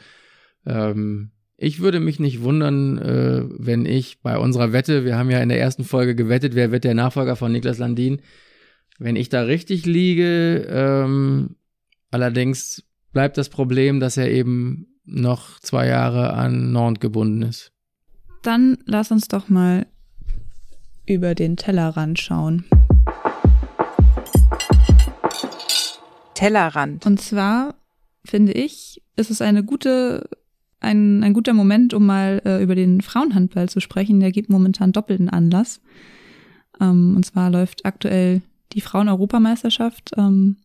ähm, ich würde mich nicht wundern, äh, wenn ich bei unserer Wette, wir haben ja in der ersten Folge gewettet, wer wird der Nachfolger von Niklas Landin, wenn ich da richtig liege, ähm, allerdings bleibt das Problem, dass er eben noch zwei Jahre an Nantes gebunden ist.
Dann lass uns doch mal über den Tellerrand schauen.
Tellerrand.
Und zwar finde ich, ist es eine gute ein, ein guter Moment, um mal äh, über den Frauenhandball zu sprechen. Der gibt momentan doppelten Anlass. Ähm, und zwar läuft aktuell die Frauen-Europameisterschaft. Ähm,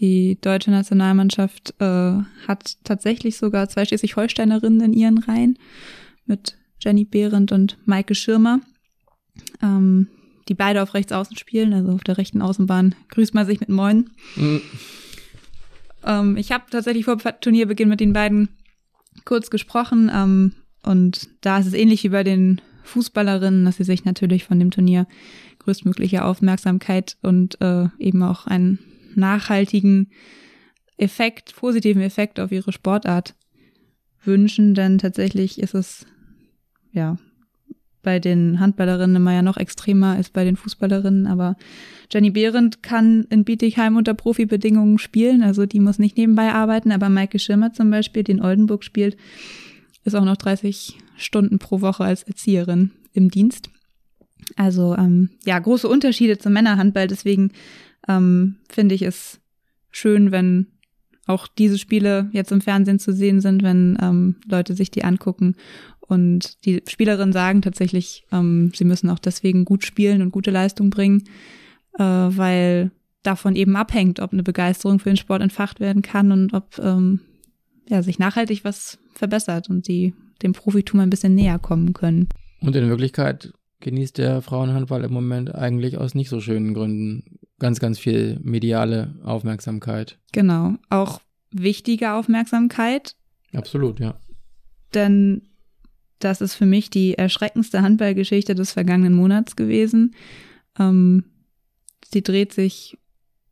die deutsche Nationalmannschaft äh, hat tatsächlich sogar zwei Schleswig-Holsteinerinnen in ihren Reihen mit Jenny Behrendt und Maike Schirmer, ähm, die beide auf rechts außen spielen, also auf der rechten Außenbahn grüßt man sich mit Moin. Mhm. Ähm, ich habe tatsächlich vor Turnierbeginn mit den beiden kurz gesprochen ähm, und da ist es ähnlich wie bei den Fußballerinnen, dass sie sich natürlich von dem Turnier größtmögliche Aufmerksamkeit und äh, eben auch einen nachhaltigen Effekt, positiven Effekt auf ihre Sportart wünschen, denn tatsächlich ist es ja bei den Handballerinnen immer ja noch extremer als bei den Fußballerinnen, aber Jenny Behrendt kann in Bietigheim unter Profibedingungen spielen, also die muss nicht nebenbei arbeiten, aber Maike Schirmer zum Beispiel, die in Oldenburg spielt, ist auch noch 30 Stunden pro Woche als Erzieherin im Dienst. Also ähm, ja, große Unterschiede zum Männerhandball, deswegen ähm, finde ich es schön, wenn auch diese Spiele jetzt im Fernsehen zu sehen sind, wenn ähm, Leute sich die angucken und die Spielerinnen sagen tatsächlich, ähm, sie müssen auch deswegen gut spielen und gute Leistung bringen, äh, weil davon eben abhängt, ob eine Begeisterung für den Sport entfacht werden kann und ob ähm, ja, sich nachhaltig was verbessert und sie dem Profitum ein bisschen näher kommen können.
Und in Wirklichkeit genießt der Frauenhandball im Moment eigentlich aus nicht so schönen Gründen ganz, ganz viel mediale Aufmerksamkeit.
Genau, auch wichtige Aufmerksamkeit.
Absolut, ja.
Denn das ist für mich die erschreckendste Handballgeschichte des vergangenen Monats gewesen. Ähm, sie dreht sich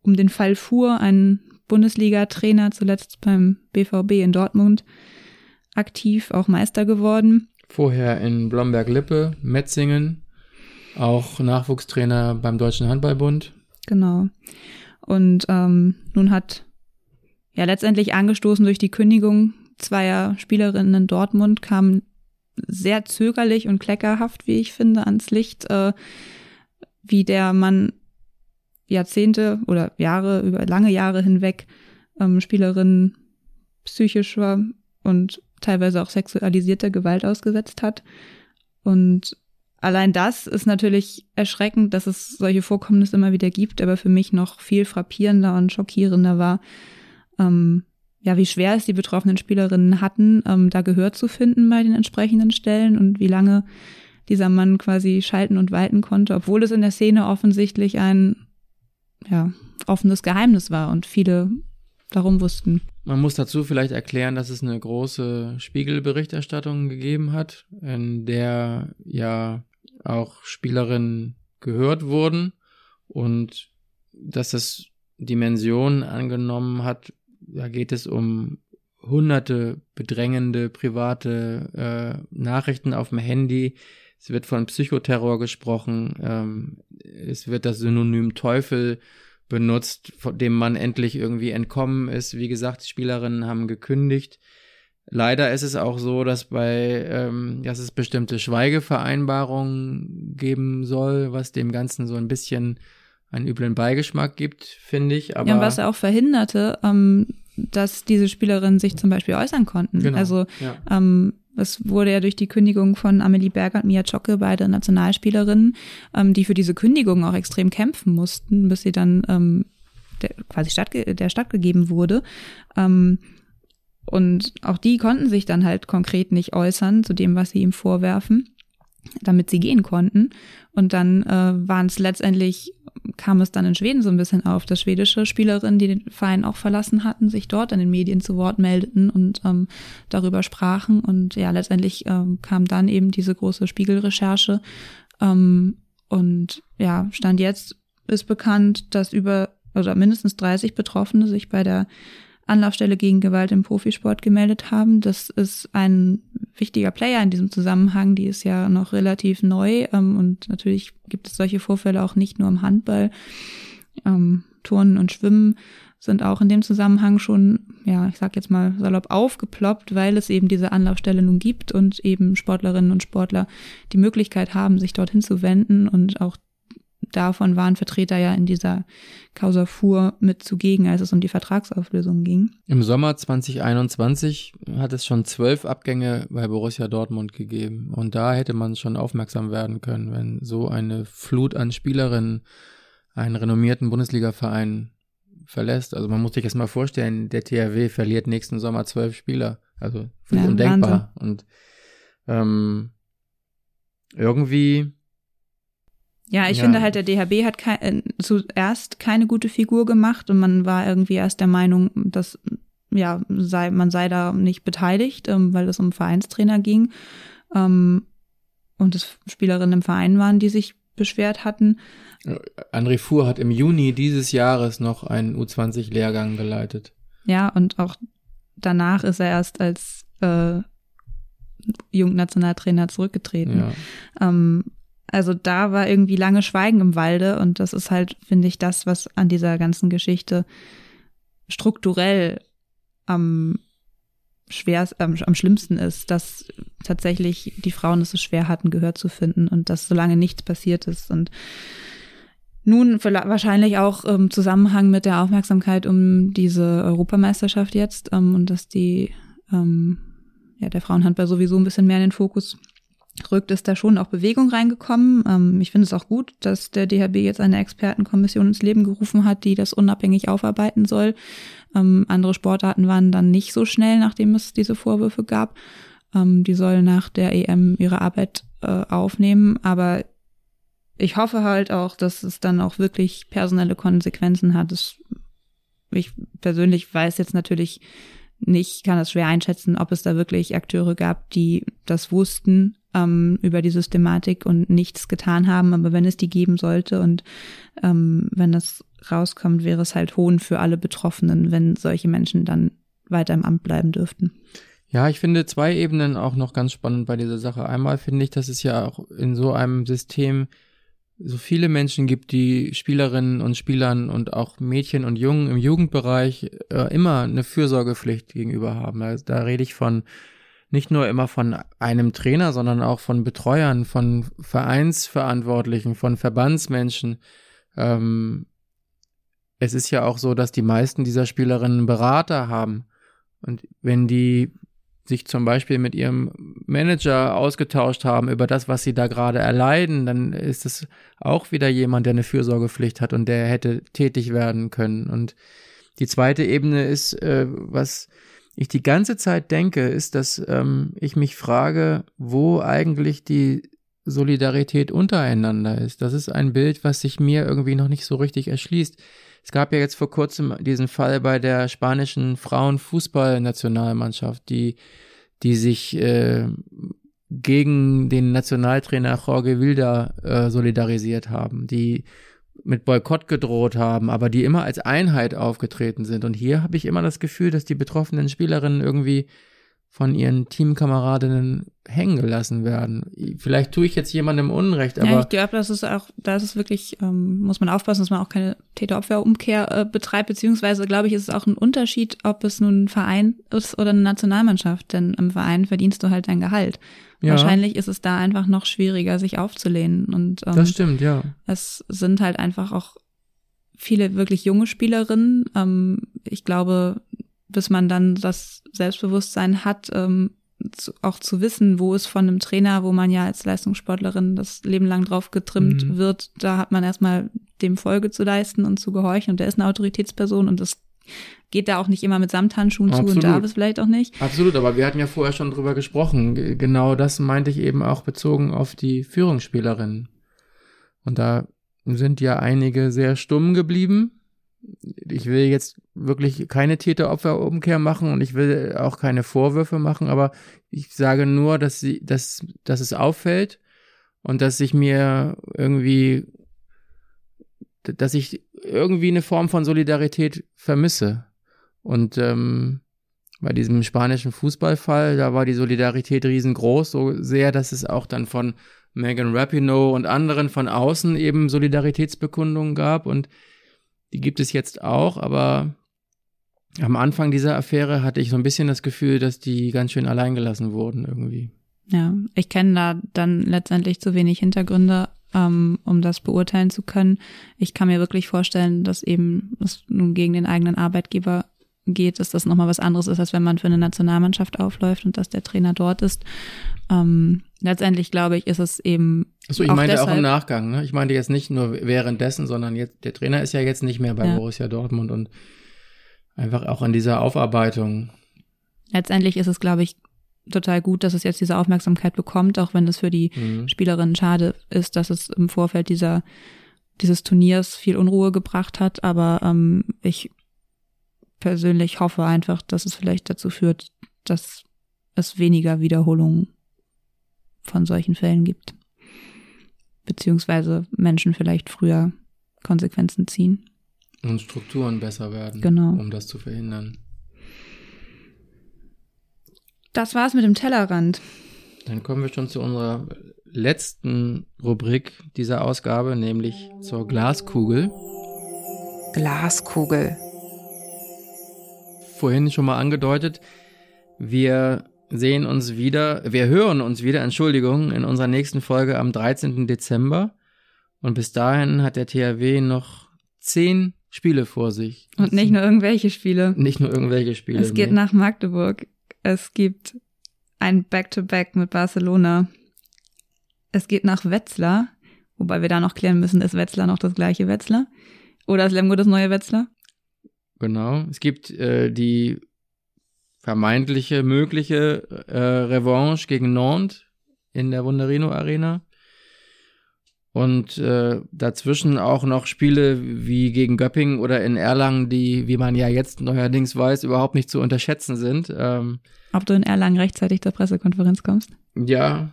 um den Fall Fuhr, ein Bundesliga-Trainer, zuletzt beim BVB in Dortmund aktiv, auch Meister geworden.
Vorher in Blomberg-Lippe, Metzingen, auch Nachwuchstrainer beim Deutschen Handballbund.
Genau. Und ähm, nun hat ja letztendlich angestoßen durch die Kündigung zweier Spielerinnen in Dortmund kam sehr zögerlich und kleckerhaft, wie ich finde, ans Licht, äh, wie der Mann Jahrzehnte oder Jahre, über lange Jahre hinweg ähm, Spielerinnen psychischer und teilweise auch sexualisierter Gewalt ausgesetzt hat. Und allein das ist natürlich erschreckend, dass es solche Vorkommnisse immer wieder gibt, aber für mich noch viel frappierender und schockierender war, ähm, ja, wie schwer es die betroffenen Spielerinnen hatten, ähm, da Gehör zu finden bei den entsprechenden Stellen und wie lange dieser Mann quasi schalten und walten konnte, obwohl es in der Szene offensichtlich ein ja, offenes Geheimnis war und viele darum wussten.
Man muss dazu vielleicht erklären, dass es eine große Spiegelberichterstattung gegeben hat, in der ja auch Spielerinnen gehört wurden und dass das Dimensionen angenommen hat, da geht es um hunderte bedrängende private äh, Nachrichten auf dem Handy. Es wird von Psychoterror gesprochen. Ähm, es wird das Synonym Teufel benutzt, von dem man endlich irgendwie entkommen ist. Wie gesagt, Spielerinnen haben gekündigt. Leider ist es auch so, dass bei, ähm, dass es bestimmte Schweigevereinbarungen geben soll, was dem Ganzen so ein bisschen einen üblen Beigeschmack gibt, finde ich. Aber
ja, und was er auch verhinderte, ähm, dass diese Spielerinnen sich zum Beispiel äußern konnten. Genau, also ja. ähm, es wurde ja durch die Kündigung von Amelie Berger und Mia Zschocke, beide Nationalspielerinnen, ähm, die für diese Kündigung auch extrem kämpfen mussten, bis sie dann ähm, der, quasi statt, der stattgegeben wurde. Ähm, und auch die konnten sich dann halt konkret nicht äußern zu dem, was sie ihm vorwerfen damit sie gehen konnten. Und dann äh, waren es letztendlich, kam es dann in Schweden so ein bisschen auf, dass schwedische Spielerinnen, die den Verein auch verlassen hatten, sich dort in den Medien zu Wort meldeten und ähm, darüber sprachen. Und ja, letztendlich ähm, kam dann eben diese große Spiegelrecherche. Ähm, und ja, Stand jetzt ist bekannt, dass über oder mindestens 30 Betroffene sich bei der Anlaufstelle gegen Gewalt im Profisport gemeldet haben. Das ist ein wichtiger Player in diesem Zusammenhang. Die ist ja noch relativ neu ähm, und natürlich gibt es solche Vorfälle auch nicht nur im Handball. Ähm, Turnen und Schwimmen sind auch in dem Zusammenhang schon, ja, ich sag jetzt mal salopp aufgeploppt, weil es eben diese Anlaufstelle nun gibt und eben Sportlerinnen und Sportler die Möglichkeit haben, sich dorthin zu wenden und auch davon waren Vertreter ja in dieser Causa Fuhr mit zugegen, als es um die Vertragsauflösung ging.
Im Sommer 2021 hat es schon zwölf Abgänge bei Borussia Dortmund gegeben. Und da hätte man schon aufmerksam werden können, wenn so eine Flut an Spielerinnen einen renommierten Bundesliga-Verein verlässt. Also man muss sich das mal vorstellen, der THW verliert nächsten Sommer zwölf Spieler. Also ja, undenkbar. Wahnsinn. Und ähm, irgendwie.
Ja, ich ja. finde halt, der DHB hat kei äh, zuerst keine gute Figur gemacht und man war irgendwie erst der Meinung, dass ja, sei, man sei da nicht beteiligt, ähm, weil es um Vereinstrainer ging. Ähm, und es Spielerinnen im Verein waren, die sich beschwert hatten.
André Fuhr hat im Juni dieses Jahres noch einen U20-Lehrgang geleitet.
Ja, und auch danach ist er erst als äh, Jugendnationaltrainer zurückgetreten. Ja. Ähm, also da war irgendwie lange Schweigen im Walde und das ist halt, finde ich, das, was an dieser ganzen Geschichte strukturell am schwerst, am, am schlimmsten ist, dass tatsächlich die Frauen es so schwer hatten, Gehör zu finden und dass solange nichts passiert ist. Und nun wahrscheinlich auch im Zusammenhang mit der Aufmerksamkeit um diese Europameisterschaft jetzt ähm, und dass die ähm, ja der Frauenhandball sowieso ein bisschen mehr in den Fokus rückt, ist da schon auch Bewegung reingekommen. Ähm, ich finde es auch gut, dass der DHB jetzt eine Expertenkommission ins Leben gerufen hat, die das unabhängig aufarbeiten soll. Ähm, andere Sportarten waren dann nicht so schnell, nachdem es diese Vorwürfe gab. Ähm, die sollen nach der EM ihre Arbeit äh, aufnehmen, aber ich hoffe halt auch, dass es dann auch wirklich personelle Konsequenzen hat. Das, ich persönlich weiß jetzt natürlich nicht, kann das schwer einschätzen, ob es da wirklich Akteure gab, die das wussten ähm, über die Systematik und nichts getan haben. Aber wenn es die geben sollte und ähm, wenn das rauskommt, wäre es halt Hohn für alle Betroffenen, wenn solche Menschen dann weiter im Amt bleiben dürften.
Ja, ich finde zwei Ebenen auch noch ganz spannend bei dieser Sache. Einmal finde ich, dass es ja auch in so einem System so viele Menschen gibt, die Spielerinnen und Spielern und auch Mädchen und Jungen im Jugendbereich äh, immer eine Fürsorgepflicht gegenüber haben. Also da rede ich von nicht nur immer von einem Trainer, sondern auch von Betreuern, von Vereinsverantwortlichen, von Verbandsmenschen. Ähm, es ist ja auch so, dass die meisten dieser Spielerinnen Berater haben. Und wenn die sich zum Beispiel mit ihrem Manager ausgetauscht haben über das, was sie da gerade erleiden, dann ist es auch wieder jemand, der eine Fürsorgepflicht hat und der hätte tätig werden können. Und die zweite Ebene ist, äh, was ich die ganze Zeit denke, ist, dass ähm, ich mich frage, wo eigentlich die Solidarität untereinander ist. Das ist ein Bild, was sich mir irgendwie noch nicht so richtig erschließt. Es gab ja jetzt vor kurzem diesen Fall bei der spanischen Frauenfußballnationalmannschaft, die, die sich äh, gegen den Nationaltrainer Jorge Wilder äh, solidarisiert haben, die mit Boykott gedroht haben, aber die immer als Einheit aufgetreten sind. Und hier habe ich immer das Gefühl, dass die betroffenen Spielerinnen irgendwie von ihren Teamkameradinnen hängen gelassen werden. Vielleicht tue ich jetzt jemandem Unrecht, aber.
Ja, ich glaube, das ist auch, da ist es wirklich, ähm, muss man aufpassen, dass man auch keine Täter-Opfer-Umkehr äh, betreibt, beziehungsweise glaube ich, ist es auch ein Unterschied, ob es nun ein Verein ist oder eine Nationalmannschaft, denn im Verein verdienst du halt dein Gehalt. Ja. Wahrscheinlich ist es da einfach noch schwieriger, sich aufzulehnen. Und
ähm, das stimmt, ja.
Es sind halt einfach auch viele wirklich junge Spielerinnen. Ähm, ich glaube, bis man dann das Selbstbewusstsein hat, ähm, zu, auch zu wissen, wo es von einem Trainer, wo man ja als Leistungssportlerin das Leben lang drauf getrimmt mhm. wird, da hat man erstmal dem Folge zu leisten und zu gehorchen und der ist eine Autoritätsperson und das geht da auch nicht immer mit Samthandschuhen Absolut. zu und darf es vielleicht auch nicht.
Absolut, aber wir hatten ja vorher schon drüber gesprochen. Genau das meinte ich eben auch bezogen auf die Führungsspielerinnen. Und da sind ja einige sehr stumm geblieben, ich will jetzt wirklich keine Täter-Opfer-Umkehr machen und ich will auch keine Vorwürfe machen, aber ich sage nur, dass sie, dass, dass es auffällt und dass ich mir irgendwie, dass ich irgendwie eine Form von Solidarität vermisse. Und ähm, bei diesem spanischen Fußballfall, da war die Solidarität riesengroß, so sehr, dass es auch dann von Megan Rapinoe und anderen von außen eben Solidaritätsbekundungen gab und die gibt es jetzt auch, aber am Anfang dieser Affäre hatte ich so ein bisschen das Gefühl, dass die ganz schön alleingelassen wurden irgendwie.
Ja, ich kenne da dann letztendlich zu wenig Hintergründe ähm, um das beurteilen zu können. Ich kann mir wirklich vorstellen, dass eben es nun gegen den eigenen Arbeitgeber geht, dass das nochmal was anderes ist, als wenn man für eine Nationalmannschaft aufläuft und dass der Trainer dort ist. Ähm, letztendlich glaube ich, ist es eben.
Achso, ich
auch
meinte
deshalb,
auch im Nachgang, ne? Ich meinte jetzt nicht nur währenddessen, sondern jetzt, der Trainer ist ja jetzt nicht mehr bei
Ja.
Borussia Dortmund und einfach auch in dieser Aufarbeitung.
Letztendlich ist es, glaube ich, total gut, dass es jetzt diese Aufmerksamkeit bekommt, auch wenn es für die
Mhm.
Spielerinnen schade ist, dass es im Vorfeld dieser dieses Turniers viel Unruhe gebracht hat. Aber ähm, ich persönlich hoffe einfach, dass es vielleicht dazu führt, dass es weniger Wiederholungen von solchen Fällen gibt. Beziehungsweise Menschen vielleicht früher Konsequenzen ziehen.
Und Strukturen besser werden,
Genau.
um das zu verhindern.
Das war's mit dem Tellerrand.
Dann kommen wir schon zu unserer letzten Rubrik dieser Ausgabe, nämlich zur Glaskugel.
Glaskugel.
Vorhin schon mal angedeutet, wir sehen uns wieder, wir hören uns wieder, Entschuldigung, in unserer nächsten Folge am 13. Dezember. Und bis dahin hat der THW noch zehn Spiele vor sich.
Und nicht nur irgendwelche Spiele.
Nicht nur irgendwelche Spiele.
Es geht
nee.
nach Magdeburg. Es gibt ein Back-to-Back mit Barcelona. Es geht nach Wetzlar, wobei wir da noch klären müssen, ist Wetzlar noch das gleiche Wetzlar? Oder ist Lemgo das neue Wetzlar?
Genau. Es gibt äh, die vermeintliche mögliche äh, Revanche gegen Nantes in der Wunderino Arena. Und äh, dazwischen auch noch Spiele wie gegen Göppingen oder in Erlangen, die, wie man ja jetzt neuerdings weiß, überhaupt nicht zu unterschätzen sind. Ähm,
Ob du in Erlangen rechtzeitig zur Pressekonferenz kommst?
ja,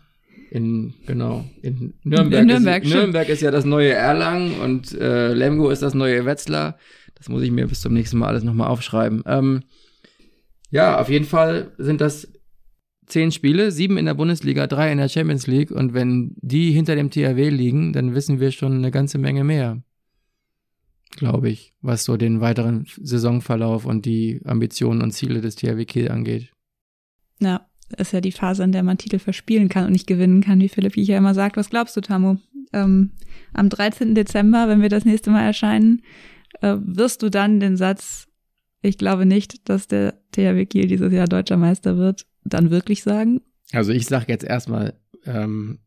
in, genau, in Nürnberg.
In Nürnberg,
ist. Nürnberg ist ja das neue Erlangen und äh, Lemgo ist das neue Wetzlar. Das muss ich mir bis zum nächsten Mal alles nochmal aufschreiben. Ähm, ja, auf jeden Fall sind das zehn Spiele, sieben in der Bundesliga, drei in der Champions League. Und wenn die hinter dem THW liegen, dann wissen wir schon eine ganze Menge mehr. Glaube ich, was so den weiteren Saisonverlauf und die Ambitionen und Ziele des THW Kiel angeht.
Ja, ist ja die Phase, in der man Titel verspielen kann und nicht gewinnen kann, wie Philipp Hiecher immer sagt. Was glaubst du, Tamu? Ähm, am 13. Dezember, wenn wir das nächste Mal erscheinen, äh, wirst du dann den Satz, ich glaube nicht, dass der THW Kiel dieses Jahr deutscher Meister wird, dann wirklich sagen?
Also ich sage jetzt erstmal, ähm,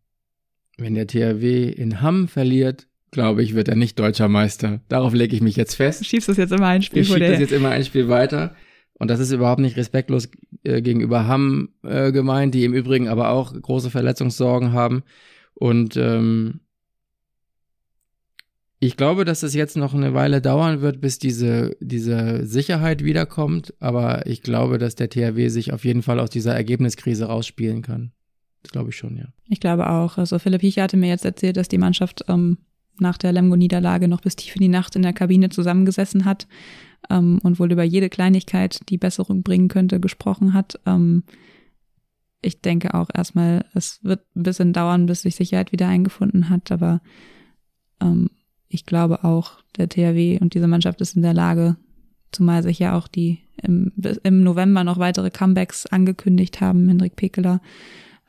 wenn der THW in Hamm verliert, glaube ich, wird er nicht deutscher Meister. Darauf lege ich mich jetzt
Du
fest.
schiebst das jetzt immer ein Spiel
Ich schiebe das jetzt immer ein Spiel weiter. Und das ist überhaupt nicht respektlos äh, gegenüber Hamm äh, gemeint, die im Übrigen aber auch große Verletzungssorgen haben. Und ähm, ich glaube, dass es jetzt noch eine Weile dauern wird, bis diese, diese Sicherheit wiederkommt. Aber ich glaube, dass der THW sich auf jeden Fall aus dieser Ergebniskrise rausspielen kann. Das glaube ich schon, ja.
Ich glaube auch. Also Philipp Hiecher hatte mir jetzt erzählt, dass die Mannschaft ähm, nach der Lemgo-Niederlage noch bis tief in die Nacht in der Kabine zusammengesessen hat ähm, und wohl über jede Kleinigkeit, die Besserung bringen könnte, gesprochen hat. Ähm, ich denke auch erstmal, es wird ein bisschen dauern, bis sich Sicherheit wieder eingefunden hat, aber ähm, ich glaube auch, der THW und diese Mannschaft ist in der Lage, zumal sich ja auch die im, im November noch weitere Comebacks angekündigt haben. Hendrik Pekeler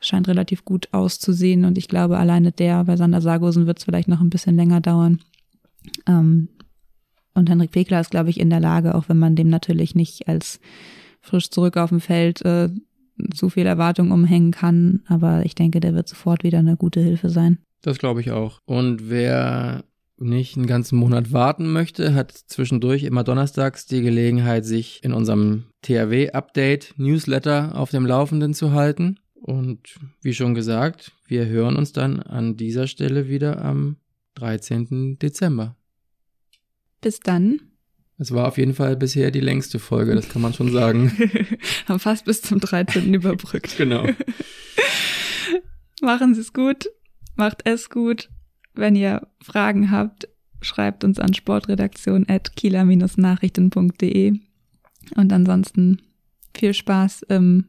scheint relativ gut auszusehen und ich glaube, alleine der bei Sander Sargosen wird es vielleicht noch ein bisschen länger dauern. Ähm, und Henrik Pekler ist, glaube ich, in der Lage, auch wenn man dem natürlich nicht als frisch zurück auf dem Feld äh, zu viel Erwartung umhängen kann, aber ich denke, der wird sofort wieder eine gute Hilfe sein.
Das glaube ich auch. Und wer nicht einen ganzen Monat warten möchte, hat zwischendurch immer donnerstags die Gelegenheit, sich in unserem THW-Update-Newsletter auf dem Laufenden zu halten. Und wie schon gesagt, wir hören uns dann an dieser Stelle wieder am 13. Dezember.
Bis dann.
Es war auf jeden Fall bisher die längste Folge, das kann man schon sagen. [laughs]
Haben fast bis zum 13. überbrückt.
genau. [laughs]
Machen Sie es gut. Macht es gut. Wenn ihr Fragen habt, schreibt uns an sportredaktion.kieler-nachrichten.de. Und ansonsten viel Spaß im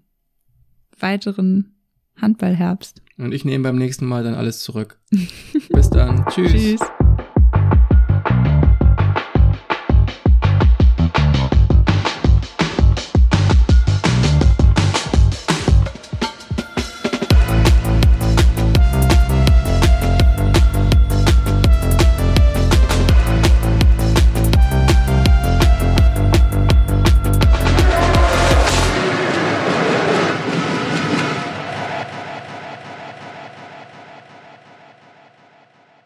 weiteren Handballherbst.
Und ich nehme beim nächsten Mal dann alles zurück. [laughs] Bis dann. Tschüss.
Tschüss.